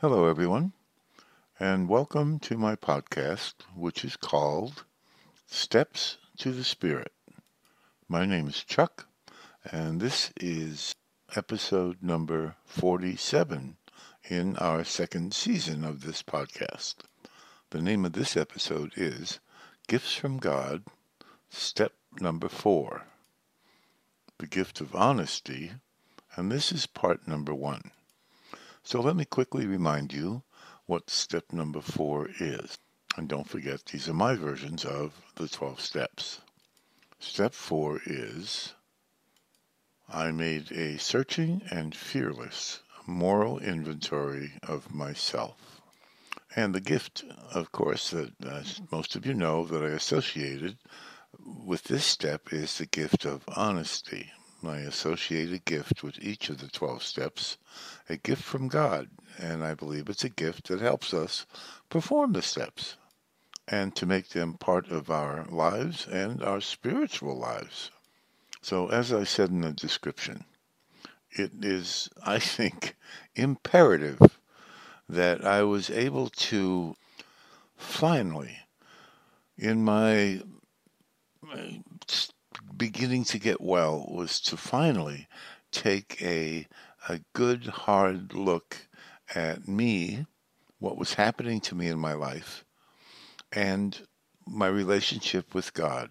Hello, everyone, and welcome to my podcast, which is called Steps to the Spirit. My name is Chuck, and this is episode number 47 in our second season of this podcast. The name of this episode is Gifts from God, Step Number Four The Gift of Honesty, and this is part number one. So let me quickly remind you what step number four is. And don't forget, these are my versions of the 12 steps. Step four is I made a searching and fearless moral inventory of myself. And the gift, of course, that most of you know, that I associated with this step is the gift of honesty my associated gift with each of the 12 steps, a gift from God, and I believe it's a gift that helps us perform the steps and to make them part of our lives and our spiritual lives. So, as I said in the description, it is, I think, imperative that I was able to finally, in my beginning to get well was to finally take a, a good, hard look at me, what was happening to me in my life, and my relationship with God,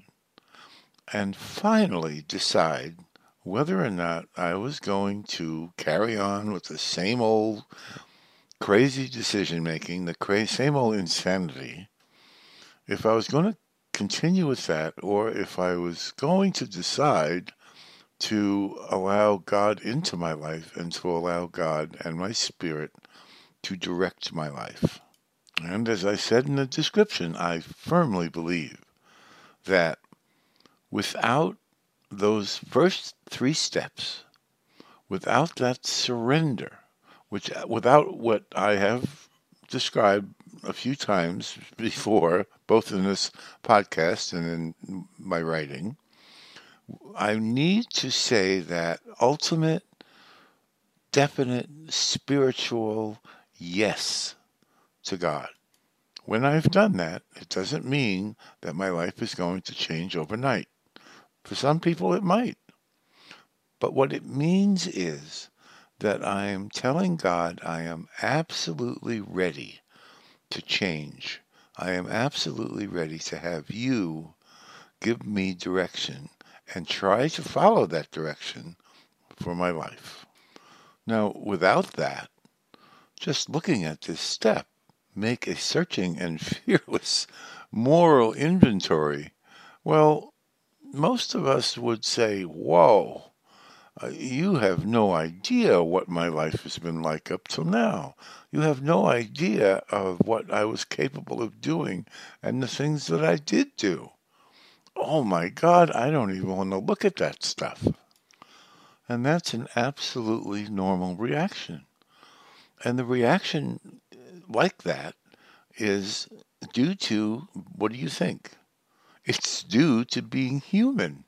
and finally decide whether or not I was going to carry on with the same old crazy decision making, the cra- same old insanity, if I was going to continue with that, or if I was going to decide to allow God into my life and to allow God and my spirit to direct my life. And as I said in the description, I firmly believe that without those first three steps, without that surrender, which without what I have described a few times before, both in this podcast and in my writing. I need to say that ultimate, definite spiritual yes to God. When I've done that, it doesn't mean that my life is going to change overnight. For some people, it might. But what it means is that I am telling God I am absolutely ready to change. I am absolutely ready to have you give me direction and try to follow that direction for my life. Now, without that, just looking at this step, make a searching and fearless moral inventory. Well, most of us would say, Whoa, uh, you have no idea what my life has been like up till now. You have no idea of what I was capable of doing and the things that I did do. Oh my God, I don't even want to look at that stuff. And that's an absolutely normal reaction. And the reaction like that is due to what do you think? It's due to being human.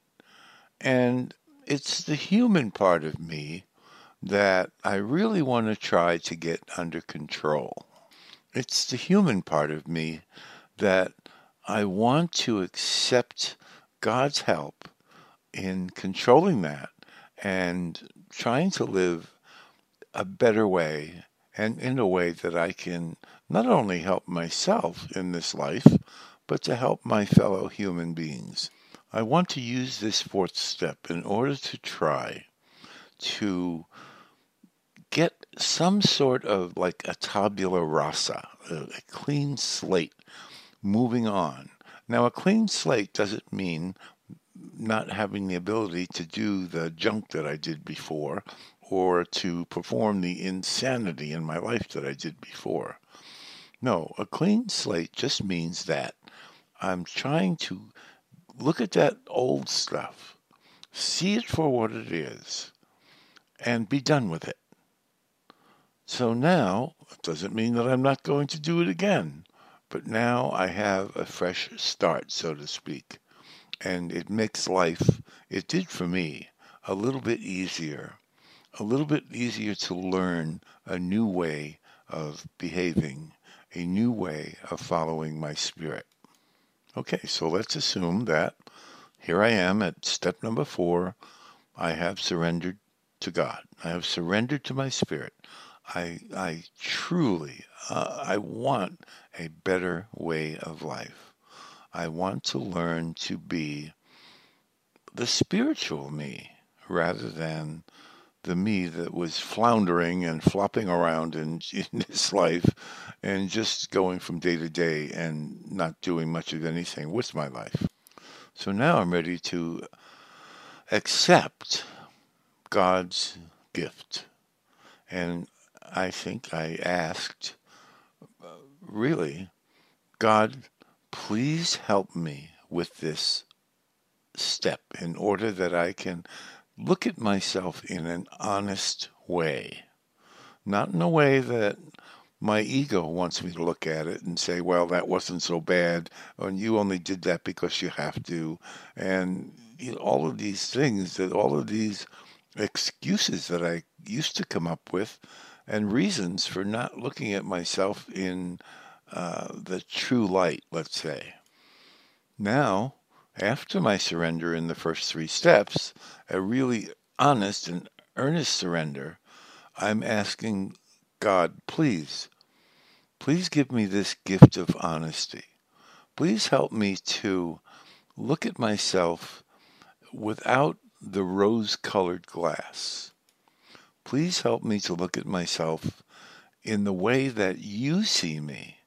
And it's the human part of me that I really want to try to get under control. It's the human part of me that I want to accept God's help in controlling that and trying to live a better way and in a way that I can not only help myself in this life, but to help my fellow human beings. I want to use this fourth step in order to try to get some sort of like a tabula rasa, a, clean slate moving on. Now, a clean slate doesn't mean not having the ability to do the junk that I did before or to perform the insanity in my life that I did before. No, a clean slate just means that I'm trying to look at that old stuff, see it for what it is, and be done with it. So now, it doesn't mean that I'm not going to do it again, but now I have a fresh start, so to speak. And it makes life, it did for me, a little bit easier, a little bit easier to learn a new way of behaving, a new way of following my spirit. Okay, so let's assume that here I am at step number four. I have surrendered to God. I have surrendered to my spirit. I, I truly, uh, I want a better way of life. I want to learn to be the spiritual me rather than the me that was floundering and flopping around in, in this life and just going from day to day and not doing much of anything with my life. So now I'm ready to accept God's gift. And I think I asked, really, God, please help me with this step in order that I can look at myself in an honest way. Not in a way that my ego wants me to look at it and say, well, that wasn't so bad, and you only did that because you have to, and you know, all of these things, that all of these excuses that I used to come up with, and reasons for not looking at myself in uh, the true light, let's say. Now, after my surrender in the first three steps, a really honest and earnest surrender, I'm asking God, please, please give me this gift of honesty. Please help me to look at myself without the rose colored glass. Please help me to look at myself in the way that you see me,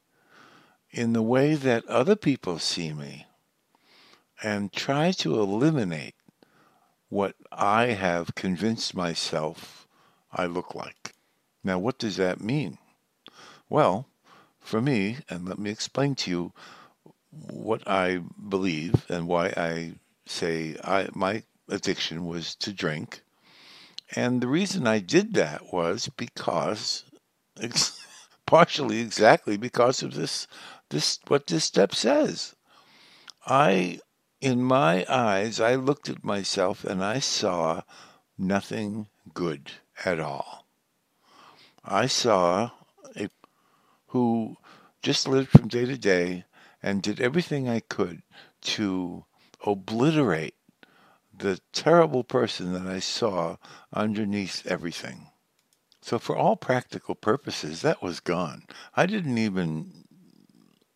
in the way that other people see me, and try to eliminate what I have convinced myself I look like. Now, what does that mean? Well, for me, and let me explain to you what I believe and why I say I my addiction was to drink. And the reason I did that was because partially exactly because of this this what this step says. I in my eyes I looked at myself and I saw nothing good at all. I saw a who just lived from day to day and did everything I could to obliterate the terrible person that I saw underneath everything. So, for all practical purposes, that was gone. I didn't even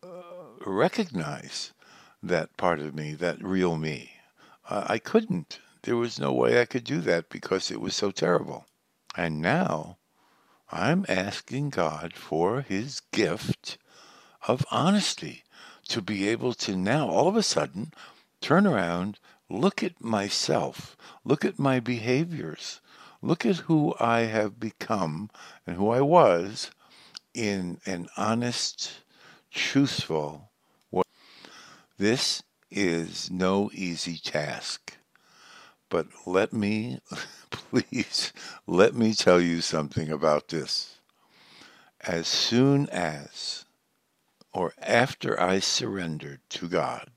uh, recognize that part of me, that real me. Uh, I couldn't. There was no way I could do that because it was so terrible. And now I'm asking God for his gift of honesty to be able to now all of a sudden turn around, look at myself, look at my behaviors, look at who I have become and who I was in an honest, truthful way. This is no easy task. But let me, please, let me tell you something about this. As soon as, or after I surrendered to God,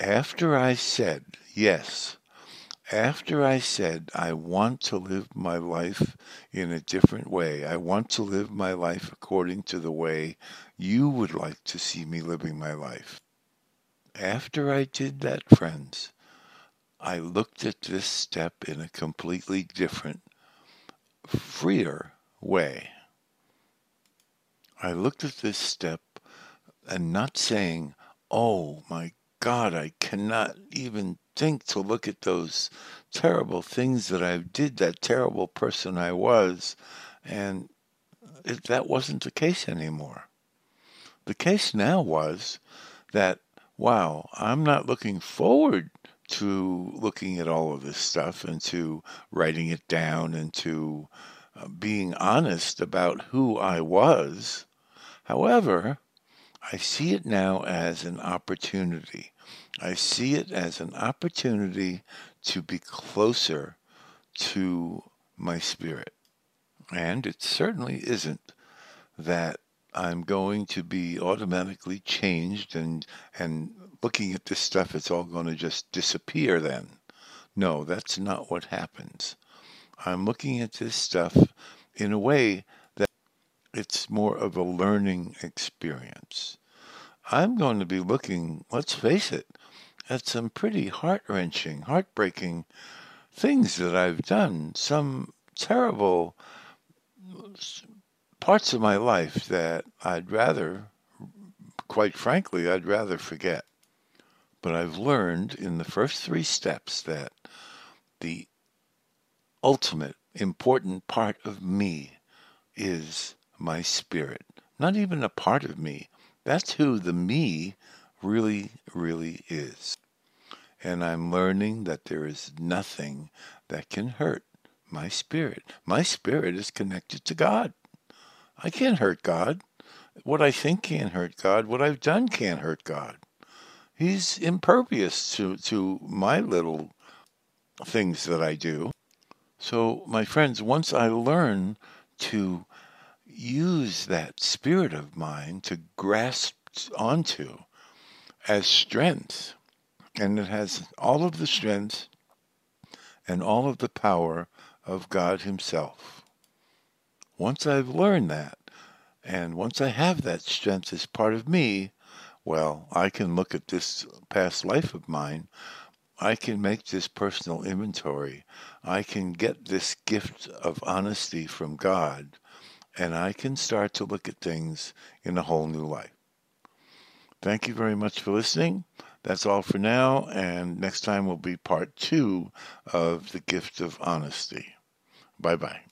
after I said, yes, after I said, I want to live my life in a different way, I want to live my life according to the way you would like to see me living my life. After I did that, friends, I looked at this step in a completely different, freer way. I looked at this step and not saying, oh my God, I cannot even think to look at those terrible things that I did, that terrible person I was, and it, that wasn't the case anymore. The case now was that, wow, I'm not looking forward to looking at all of this stuff and to writing it down and to uh, being honest about who I was. However, I see it now as an opportunity. I see it as an opportunity to be closer to my spirit. And it certainly isn't that I'm going to be automatically changed and and looking at this stuff, it's all going to just disappear then. No, that's not what happens. I'm looking at this stuff in a way it's more of a learning experience. I'm going to be looking, let's face it, at some pretty heart wrenching, heartbreaking things that I've done, some terrible parts of my life that I'd rather, quite frankly, I'd rather forget. But I've learned in the first three steps that the ultimate important part of me is my spirit. Not even a part of me. That's who the me really, really is. And I'm learning that there is nothing that can hurt my spirit. My spirit is connected to God. I can't hurt God. What I think can't hurt God. What I've done can't hurt God. He's impervious to, to my little things that I do. So, my friends, once I learn to use that spirit of mine to grasp onto as strength, and it has all of the strength and all of the power of God Himself. Once I've learned that, and once I have that strength as part of me, well, I can look at this past life of mine. I can make this personal inventory. I can get this gift of honesty from God, and I can start to look at things in a whole new light. Thank you very much for listening. That's all for now, and next time will be part two of the gift of honesty. Bye bye.